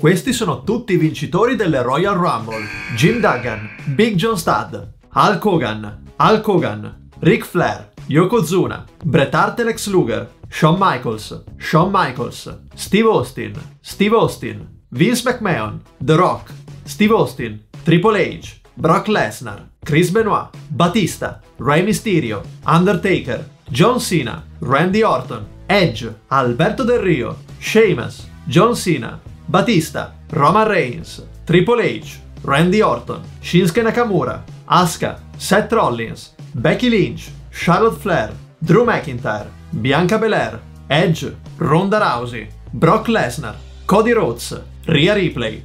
Questi sono tutti i vincitori delle Royal Rumble. Jim Duggan, Big John Studd, Hulk Hogan, Hulk Hogan, Ric Flair, Yokozuna, Bret Hart e Lex Luger, Shawn Michaels, Shawn Michaels, Steve Austin, Steve Austin, Vince McMahon, The Rock, Steve Austin, Triple H, Brock Lesnar, Chris Benoit, Batista, Rey Mysterio, Undertaker, John Cena, Randy Orton, Edge, Alberto Del Rio, Sheamus, John Cena, Batista, Roman Reigns, Triple H, Randy Orton, Shinsuke Nakamura, Asuka, Seth Rollins, Becky Lynch, Charlotte Flair, Drew McIntyre, Bianca Belair, Edge, Ronda Rousey, Brock Lesnar, Cody Rhodes, Rhea Ripley,